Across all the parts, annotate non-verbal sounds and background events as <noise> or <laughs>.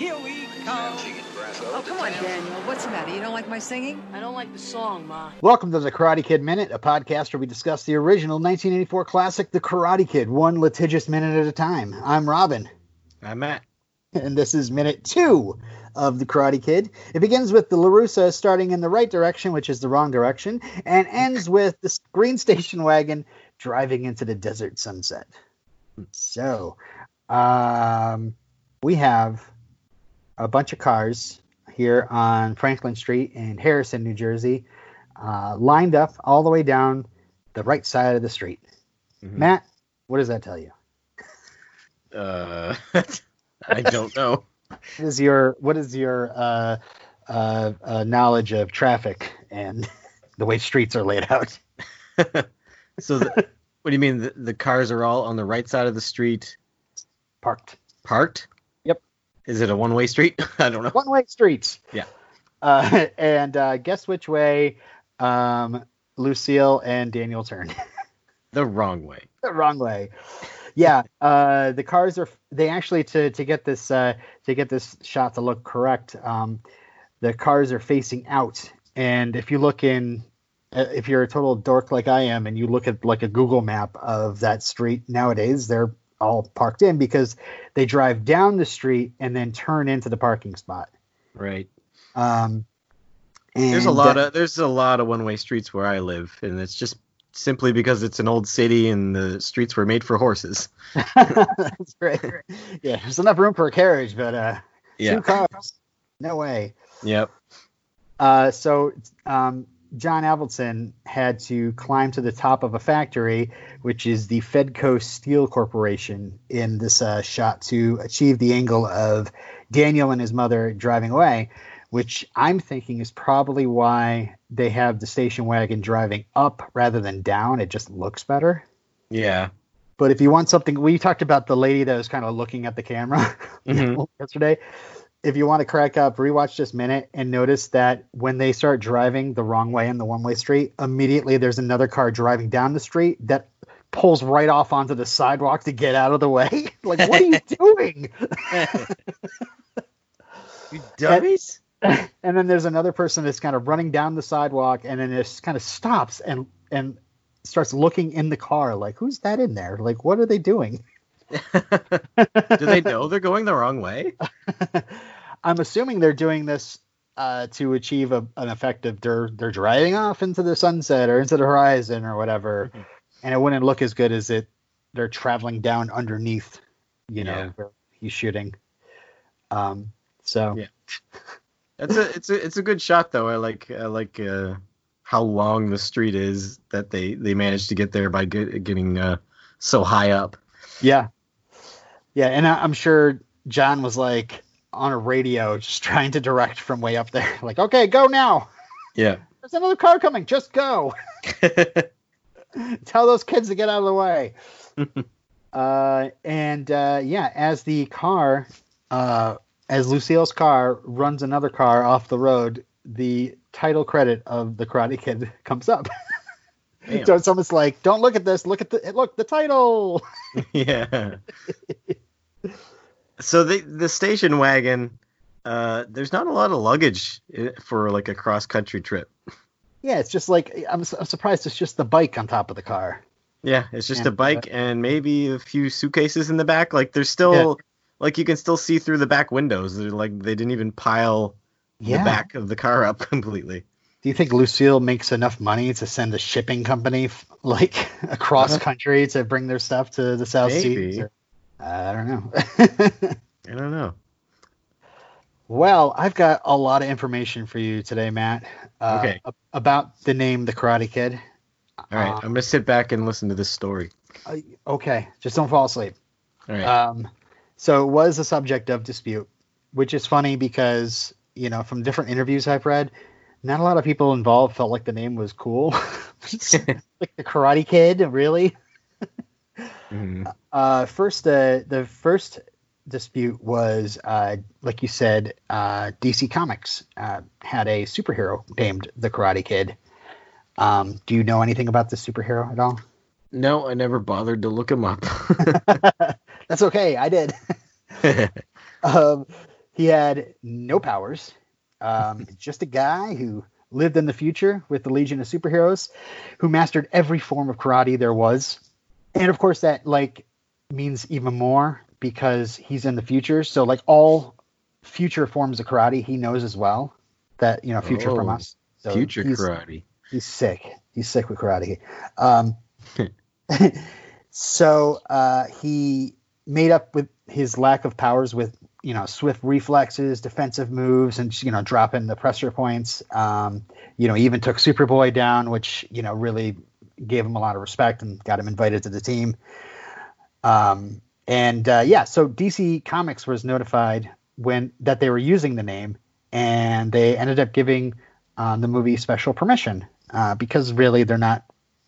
Here we come. Oh, come on, Daniel. What's the matter? You don't like my singing? I don't like the song, Ma. Welcome to the Karate Kid Minute, a podcast where we discuss the original 1984 classic, The Karate Kid, one litigious minute at a time. I'm Robin, I'm Matt. and this is minute two of The Karate Kid. It begins with the LaRusso starting in the right direction, which is the wrong direction, and ends with the green station wagon driving into the desert sunset. So, um, we have a bunch of cars here on Franklin Street in Harrison, New Jersey, uh, lined up all the way down the right side of the street. Mhm. Matt, what does that tell you? Uh, <laughs> I don't know. What is your what is your uh, uh, uh, knowledge of traffic and <laughs> the way streets are laid out? <laughs> so, the, what do you mean? The, the cars are all on the right side of the street, Parked parked? Is it a one-way street? <laughs> I don't know. one way streets. Yeah. Uh, <laughs> and uh, guess which way um, Lucille and Daniel turn? <laughs> The wrong way. the wrong way. Yeah, uh, the cars are. They actually to to get this uh, to get this shot to look correct. Um, the cars are facing out, and if you look in, uh, if you're a total dork like I am, and you look at like a Google map of that street nowadays, they're all parked in because they drive down the street and then turn into the parking spot. Right. Um, and There's a lot uh, of there's a lot of one-way streets where I live, and it's just simply because it's an old city and the streets were made for horses. <laughs> That's right. Yeah, there's enough room for a carriage, but uh, two cars, no way. Yep. Uh, so um, John Avildsen had to climb to the top of a factory, which is the Fedco Steel Corporation, in this uh, shot to achieve the angle of Daniel and his mother driving away, which I'm thinking is probably why they have the station wagon driving up rather than down. It just looks better. Yeah. But if you want something, we talked about the lady that was kind of looking at the camera Mhm. <laughs> yesterday. If you want to crack up, rewatch this minute and notice that when they start driving the wrong way in the one way street, immediately there's another car driving down the street that pulls right off onto the sidewalk to get out of the way. <laughs> like, what are you <laughs> doing? You dummies. <laughs> and then there's another person that's kind of running down the sidewalk and then just kind of stops and and starts looking in the car like who's that in there like what are they doing <laughs> Do they <laughs> know they're going the wrong way? <laughs> I'm assuming they're doing this uh, to achieve a, an effect of they're they're driving off into the sunset or into the horizon or whatever, Mhm. and it wouldn't look as good as it they're traveling down underneath, you know, Yeah. where he's shooting. Um, so Yeah. That's a it's a it's a good shot though. I like I like uh, how long the street is that they they managed to get there by get, getting uh, so high up. yeah, yeah, and I, I'm sure John was like on a radio just <laughs> trying to direct from way up there, <laughs> like, okay, go now. Yeah. <laughs> There's another car coming. Just go. Tell those kids to get out of the way. uh, and uh, yeah, as the car, uh, as Lucille's car runs another car off the road, the title credit of the Karate Kid comes up. Damn. so it's almost like, don't look at this. Look at the look the title. <laughs> yeah. so the the station wagon, uh, there's not a lot of luggage for like a cross country trip. Yeah, it's just like I'm, I'm surprised it's just the bike on top of the car. Yeah, it's just Yeah. a bike and maybe a few suitcases in the back. Like there's still like you can still see through the back windows. They're like they didn't even pile Yeah. the back of the car up <laughs> completely. Do you think Lucille makes enough money to send a shipping company like <laughs> across Uh-huh. country to bring their stuff to the South Maybe. Seas? or- I don't know. I don't know. well, I've got a lot of information for you today, Matt. Uh, Okay. About the name The Karate Kid. All right, Uh, I'm gonna sit back and listen to this story. Uh, okay, just don't fall asleep. All right. Um, so it was a subject of dispute, which is funny because you know from different interviews I've read, not a lot of people involved felt like the name was cool. <laughs> like the Karate Kid, really. Mhm. Uh, first, uh, the first dispute was, uh, like you said, uh, DC Comics uh, had a superhero named the Karate Kid. Um, do you know anything about this superhero at all? No, I never bothered to look him up. <laughs> <laughs> That's okay. I did. um, he had no powers, um, just a guy who lived in the future with the Legion of Superheroes, who mastered every form of karate there was, and of course that like means even more because he's in the future. So like all future forms of karate, he knows as well. That you know, future from Oh, us. So Future he's- karate. He's sick. He's sick with karate. Um, <laughs> <laughs> so uh, he made up with his lack of powers with you know swift reflexes, defensive moves, and you know dropping the pressure points. Um, you know, he even took Superboy down, which you know really gave him a lot of respect and got him invited to the team. Um, and uh, yeah, so DC Comics was notified when that they were using the name, and they ended up giving um, the movie special permission uh, because really they're not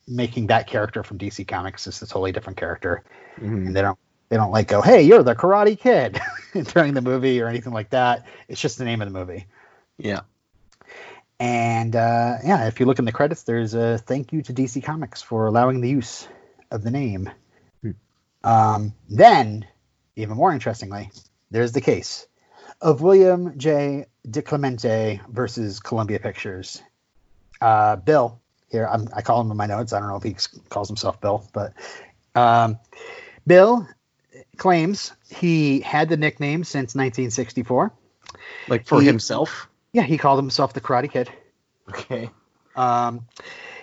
making that character from DC Comics. It's a totally different character, Mhm. and they don't they don't like go, hey, you're the Karate Kid <laughs> during the movie or anything like that. It's just the name of the movie. Yeah. And uh, yeah, if you look in the credits, there's a thank you to DC Comics for allowing the use of the name. Hmm. Um, then, even more interestingly, there's the case of William J. DiClemente versus Columbia Pictures. Uh, Bill, here, I'm, I call him in my notes. I don't know if he calls himself Bill, but um, Bill claims he had the nickname since 1964. Like for He- himself. Yeah, he called himself the Karate Kid. Okay. Um,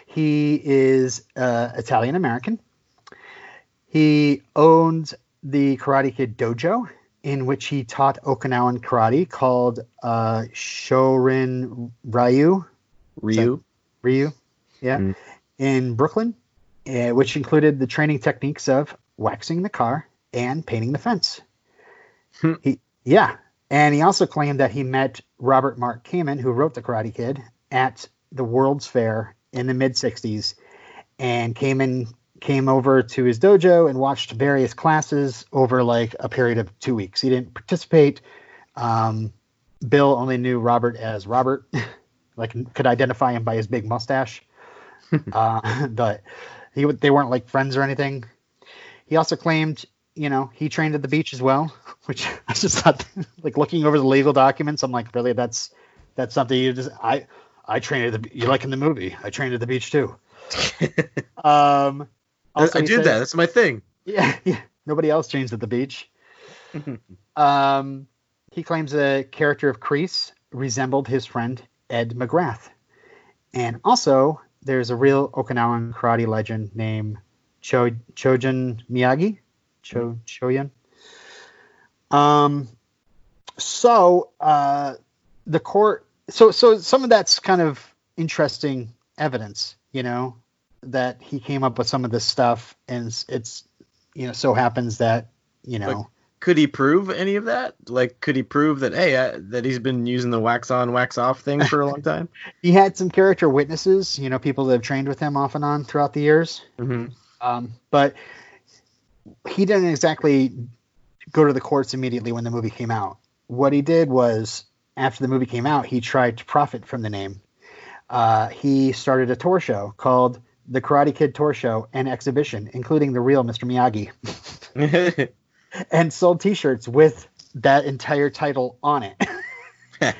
he is uh, Italian American. He owns the Karate Kid dojo, in which he taught Okinawan karate called uh, Shorin Ryu. Ryu. Ryu, yeah, Mm. in Brooklyn, uh, which included the training techniques of waxing the car and painting the fence. Hmm. he, yeah, and he also claimed that he met Robert Mark Kamen, who wrote The Karate Kid, at the World's Fair in the mid '60s, and Kamen came over to his dojo and watched various classes over like a period of two weeks. He didn't participate. Um, Bill only knew Robert as Robert, <laughs> like could identify him by his big mustache. <laughs> uh, <laughs> but he they weren't like friends or anything. He also claimed, you know, he trained at the beach as well, <laughs> which <laughs> I just thought, <laughs> like looking over the legal documents, I'm like, really, that's that's something you just I I trained at the you like in the movie, I trained at the beach too. Um, I do said- that. That's my thing. yeah, yeah. Nobody else trains at the beach. um, he claims the character of Kreese resembled his friend Ed McGrath. And also, there's a real Okinawan karate legend named Cho Chojun Miyagi. Cho Choyun. Um, so uh, the court. So so some of that's kind of interesting evidence, you know, that he came up with some of this stuff, and it's, it's you know so happens that you know Like- Could he prove any of that? Like, could he prove that hey, uh, that he's been using the wax on, wax off thing for a long time? <laughs> he had some character witnesses, you know, people that have trained with him off and on throughout the years. mm-hmm. Um, but he didn't exactly go to the courts immediately when the movie came out. What he did was, after the movie came out, he tried to profit from the name. Uh, he started a tour show called the Karate Kid Tour Show and Exhibition, including the real Mr. Miyagi, <laughs> and sold T-shirts with that entire title on it. <laughs>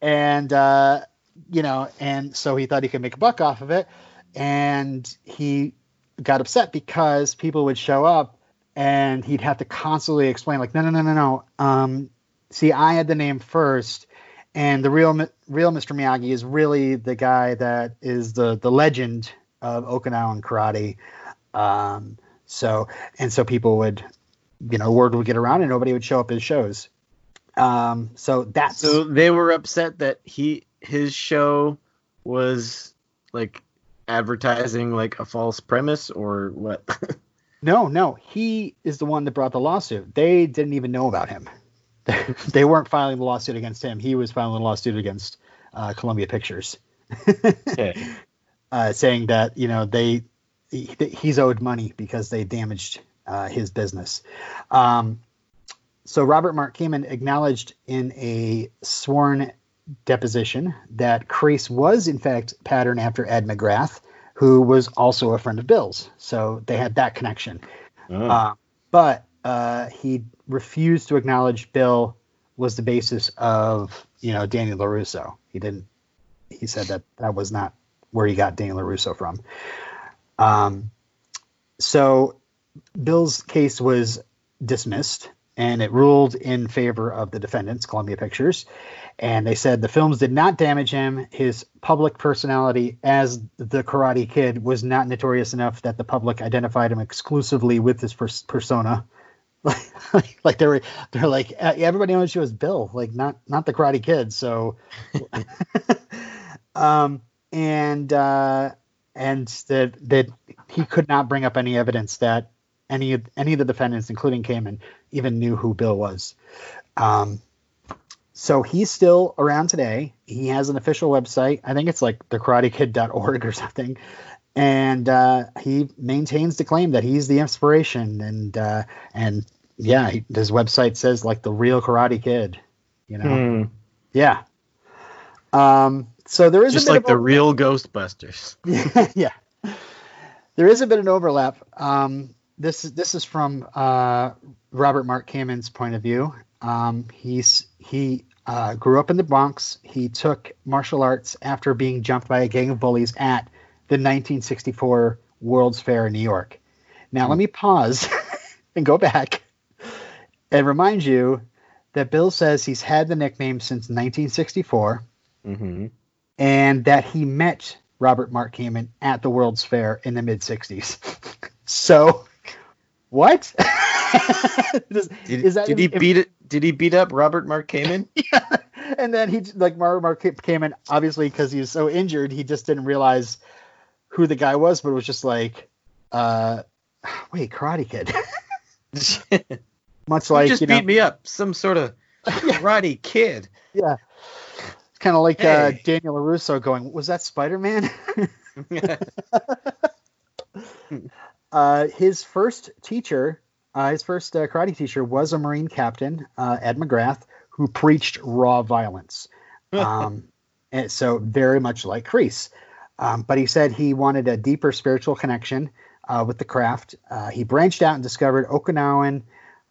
and uh, you know, and so he thought he could make a buck off of it, and he got upset because people would show up and he'd have to constantly explain, like, no, no, no, no, no. Um, see, I had the name first, and the real real Mr. Miyagi is really the guy that is the the legend of Okinawan karate. Um, so and so people would, you know, word would get around and nobody would show up his shows. Um, so that's so they were upset that he his show was like advertising like a false premise or what? <laughs> No, no, he is the one that brought the lawsuit. They didn't even know about him. <laughs> they weren't filing the lawsuit against him. He was filing the lawsuit against uh, Columbia Pictures, <laughs> okay. uh, saying that you know they he, he's owed money because they damaged uh, his business. Um, so Robert Mark Kamen acknowledged in a sworn deposition that Kreese was in fact patterned after Ed McGrath, who was also a friend of Bill's. So they had that connection. Oh. Uh, but uh, he refused to acknowledge Bill was the basis of you know Danny Larusso. He didn't. He said that that was not where he got Danny Larusso from. Um, so Bill's case was dismissed and it ruled in favor of the defendants, Columbia Pictures. And they said the films did not damage him. His public personality as the Karate Kid was not notorious enough that the public identified him exclusively with his pers- persona. <laughs> like, like they were, they're like everybody knows you as Bill, like not not the Karate Kid. So, <laughs> um, and uh, and that that he could not bring up any evidence that any of any of the defendants, including Kamen, even knew who Bill was. Um, so he's still around today. He has an official website. I think it's like thekaratekid.org or something. And uh, he maintains the claim that he's the inspiration. And uh, and yeah, he, his website says like the real Karate Kid. You know, Hmm. yeah. Um, so there is Just a bit like the over- real Ghostbusters. <laughs> yeah. There is a bit of an overlap. Um, this this is from uh, Robert Mark Kamen's point of view. Um, he's he uh, grew up in the Bronx. He took martial arts after being jumped by a gang of bullies at the 1964 World's Fair in New York. Now let me pause <laughs> and go back and remind you that Bill says he's had the nickname since 1964 hmm and that he met Robert Mark Kamen at the World's Fair in the mid 60s. <laughs> so, what? <laughs> Does- Did, is that did he beat it? Did he beat up Robert Mark Kamen? <laughs> and then he like Robert Mark Kamen, obviously because he was so injured, he just didn't realize who the guy was, but it was just like, uh, wait, Karate Kid. <laughs> Much you like just you know, beat me up. Some sort of <laughs> karate kid. yeah, it's kind of like uh, Daniel Larusso going, was that Spider Man? Uh, his first teacher, uh, his first uh, karate teacher, was a Marine captain, uh, Ed McGrath, who preached raw violence. <laughs> Um, and so very much like Kreese. Um, but he said he wanted a deeper spiritual connection uh, with the craft. Uh, he branched out and discovered Okinawan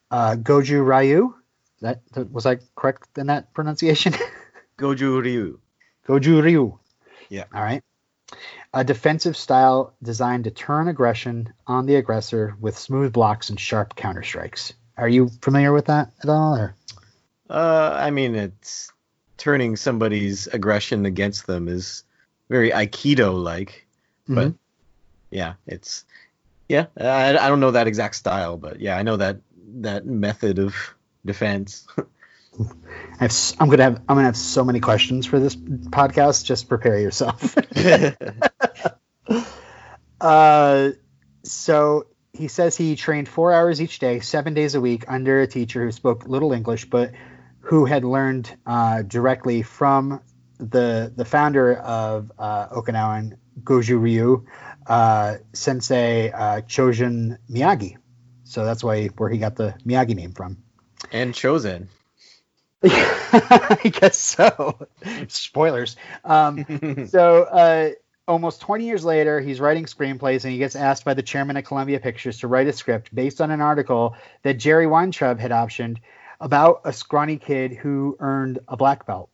uh, Goju Ryu. That was I correct in that pronunciation? <laughs> Goju Ryu. Goju Ryu. Yeah. All right. A defensive style designed to turn aggression on the aggressor with smooth blocks and sharp counter strikes. Are you familiar with that at all? Or? Uh, I mean, it's turning somebody's aggression against them is very Aikido-like, but Mhm. yeah, it's yeah. I, I don't know that exact style, but yeah, I know that that method of defense. <laughs> I I'm gonna have I'm gonna have so many questions for this podcast. Just prepare yourself. <laughs> <laughs> uh, so he says he trained four hours each day, seven days a week, under a teacher who spoke little English, but who had learned uh, directly from the the founder of uh, Okinawan Goju Ryu, uh, Sensei uh, Chojun Miyagi. So that's why where he got the Miyagi name from. and Chozen. <laughs> I guess so. Spoilers. Um, <laughs> so, uh, almost 20 years later, he's writing screenplays and he gets asked by the chairman of Columbia Pictures to write a script based on an article that Jerry Weintraub had optioned about a scrawny kid who earned a black belt.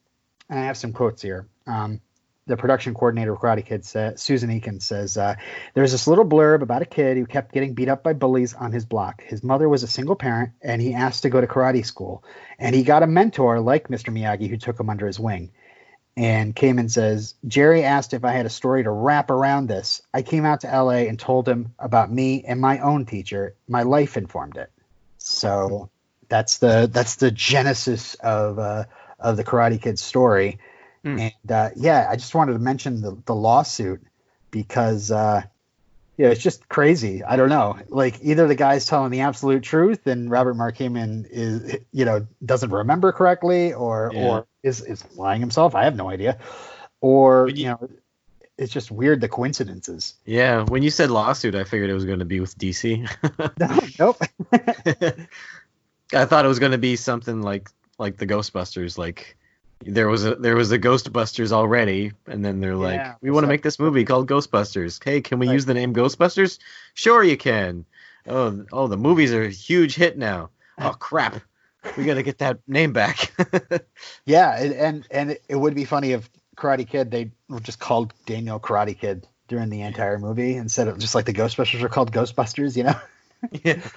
And I have some quotes here. Um, the production coordinator of Karate Kid, sa- Susan Eakin, says uh, There's this little blurb about a kid who kept getting beat up by bullies on his block. His mother was a single parent, and he asked to go to karate school. And he got a mentor like Mr. Miyagi who took him under his wing. And Kamen says, Jerry asked if I had a story to wrap around this. I came out to LA and told him about me and my own teacher. My life informed it. So that's the that's the genesis of uh, of the Karate Kid story. Hmm. And uh, yeah, I just wanted to mention the, the lawsuit because uh, yeah, it's just crazy. I don't know. Like either the guy's telling the absolute truth and Robert Mark Kamen is you know doesn't remember correctly or Yeah. or is is lying himself. I have no idea. Or you- you know, it's just weird the coincidences. Yeah, when you said lawsuit, I figured it was going to be with DC. <laughs> No, nope. <laughs> I thought it was going to be something like like the Ghostbusters. Like there was a there was a Ghostbusters already, and then they're like, Yeah, we want to make this movie called Ghostbusters. Hey, can we Right. use the name Ghostbusters? Sure, you can. Oh, oh, the movies are a huge hit now. Oh <laughs> crap! we got to get that name back. <laughs> Yeah, and and, and it, it would be funny if Karate Kid they were just called Daniel Karate Kid during the entire movie instead of just like the Ghostbusters are called Ghostbusters, you know. yeah. <laughs>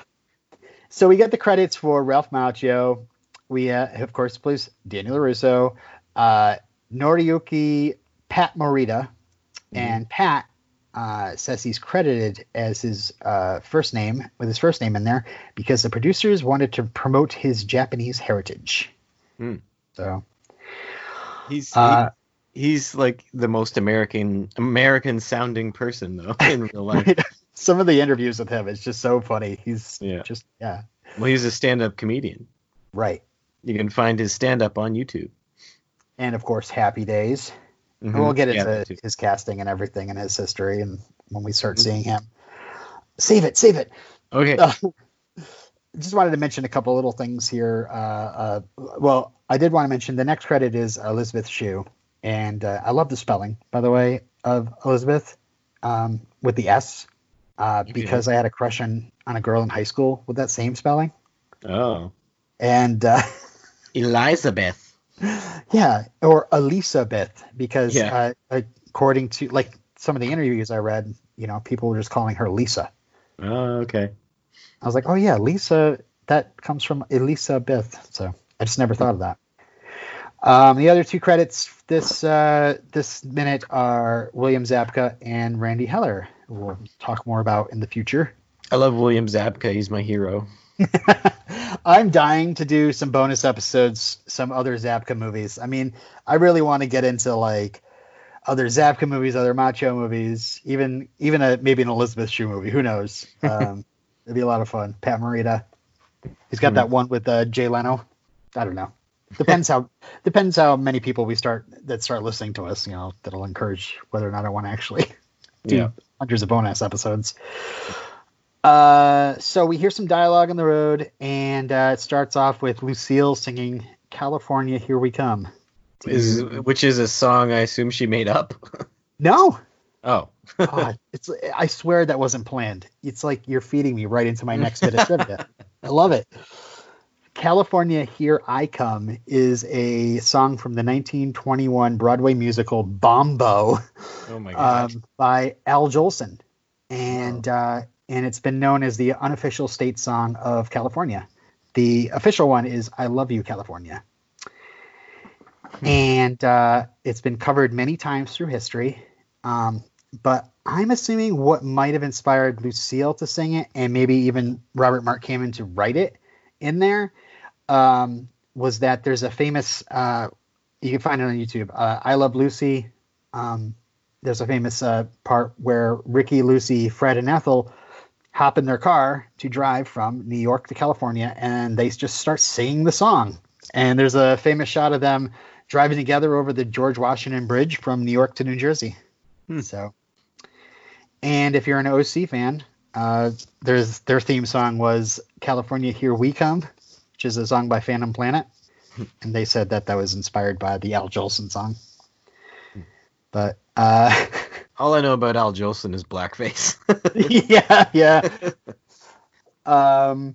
So we get the credits for Ralph Macchio. We uh, of course plays Daniel Russo, uh, Noriyuki Pat Morita, and Pat uh, says he's credited as his uh, first name with his first name in there because the producers wanted to promote his Japanese heritage. Hmm. So He's Uh, he- he's like the most American American sounding person though <laughs> in real life. <laughs> some of the interviews with him is just so funny. He's Yeah. just yeah Well, he's a stand-up comedian. right. You can find his stand-up on YouTube. And of course, Happy Days. Mhm. We'll get into too. his casting and everything and his history, and when we start Mhm. seeing him. Save it, save it. Okay. Uh, <laughs> just wanted to mention a couple little things here. Uh, uh, well, I did want to mention the next credit is Elizabeth Shue, and uh, I love the spelling, by the way, of Elizabeth um, with the S, uh, because I had a crush on on a girl in high school with that same spelling, Oh, and uh, <laughs> Elizabeth. yeah, or Elizabeth, because Yeah. uh, according to like some of the interviews I read, you know, people were just calling her Lisa. Oh, okay. I was like, oh yeah, Lisa. That comes from Elizabeth. So I just never thought of that. Um, the other two credits this uh, this minute are William Zabka and Randy Heller. We'll talk more about in the future. I love William Zabka. He's my hero. <laughs> I'm dying to do some bonus episodes, some other Zabka movies. I mean, I really want to get into like other Zabka movies, other Macchio movies, even even a maybe an Elizabeth Shue movie. Who knows? <laughs> Um, it'd be a lot of fun. Pat Morita. He's got Hmm. that one with uh, Jay Leno. I don't know. Depends how <laughs> depends how many people we start that start listening to us. You know, that'll encourage whether or not I want to actually <laughs> do Yeah. hundreds of bonus episodes. Uh, so we hear some dialogue on the road, and uh, it starts off with Lucille singing "California, Here We Come." Is which is a song I assume she made up. <laughs> No, Oh. <laughs> God, it's I swear that wasn't planned. It's like you're feeding me right into my next bit of trivia. <laughs> I love it. California, Here I Come is a song from the 1921 Broadway musical Bombo. Oh my god. um, by Al Jolson, and uh, and it's been known as the unofficial state song of California. The official one is "I Love You, California," and uh, it's been covered many times through history. Um, but I'm assuming what might have inspired Lucille to sing it, and maybe even Robert Mark Kamen to write it in there, um, was that there's a famous. Uh, you can find it on YouTube. Uh, I Love Lucy. Um, there's a famous uh, part where Ricky, Lucy, Fred, and Ethel hop in their car to drive from New York to California, and they just start singing the song. And there's a famous shot of them driving together over the George Washington Bridge from New York to New Jersey. Hmm. So, and if you're an OC fan, uh, there's their theme song was "California Here We Come," which is a song by Phantom Planet, and they said that that was inspired by the Al Jolson song. But uh, <laughs> All I know about Al Jolson is blackface. <laughs> <laughs> yeah, yeah. Um,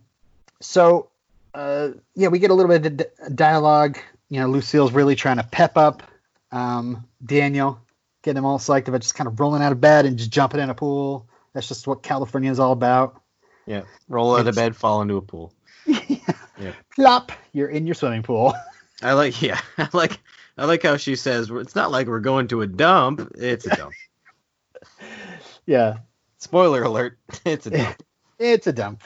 so uh, yeah, we get a little bit of d- dialogue. You know, Lucille's really trying to pep up um, Daniel, get him all psyched about just kind of rolling out of bed and just jumping in a pool. That's just what California is all about. yeah. Roll out of bed, fall into a pool. <laughs> Yeah. Plop, you're in your swimming pool. I like yeah. I like I like how she says it's not like we're going to a dump. It's a dump. Yeah, Spoiler alert. <laughs> It's a dump. <laughs> it's a dump.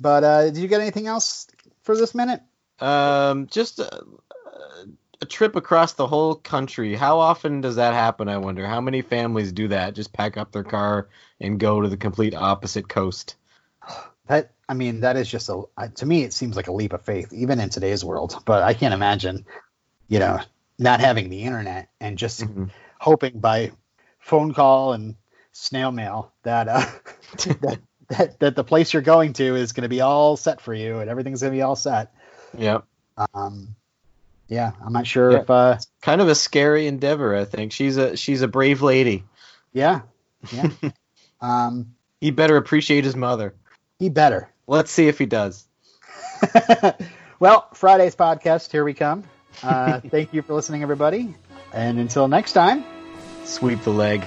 But uh, did you get anything else for this minute? Um, just a, a trip across the whole country. How often does that happen? I wonder. How many families do that? Just pack up their car and go to the complete opposite coast. <sighs> That I mean, that is just a to me it seems like a leap of faith, even in today's world. But I can't imagine, you know, not having the internet and just Mhm. hoping by phone call and snail mail that uh, <laughs> that, that that the place you're going to is going to be all set for you and everything's going to be all set. Yeah. Um, yeah, I'm not sure Yeah. if uh, Kind of a scary endeavor. I think she's a she's a brave lady. yeah, yeah. <laughs> um, He better appreciate his mother. he better. Let's see if he does. <laughs> well, Friday's podcast, here we come. Uh, thank you for listening, everybody. And until next time, sweep the leg.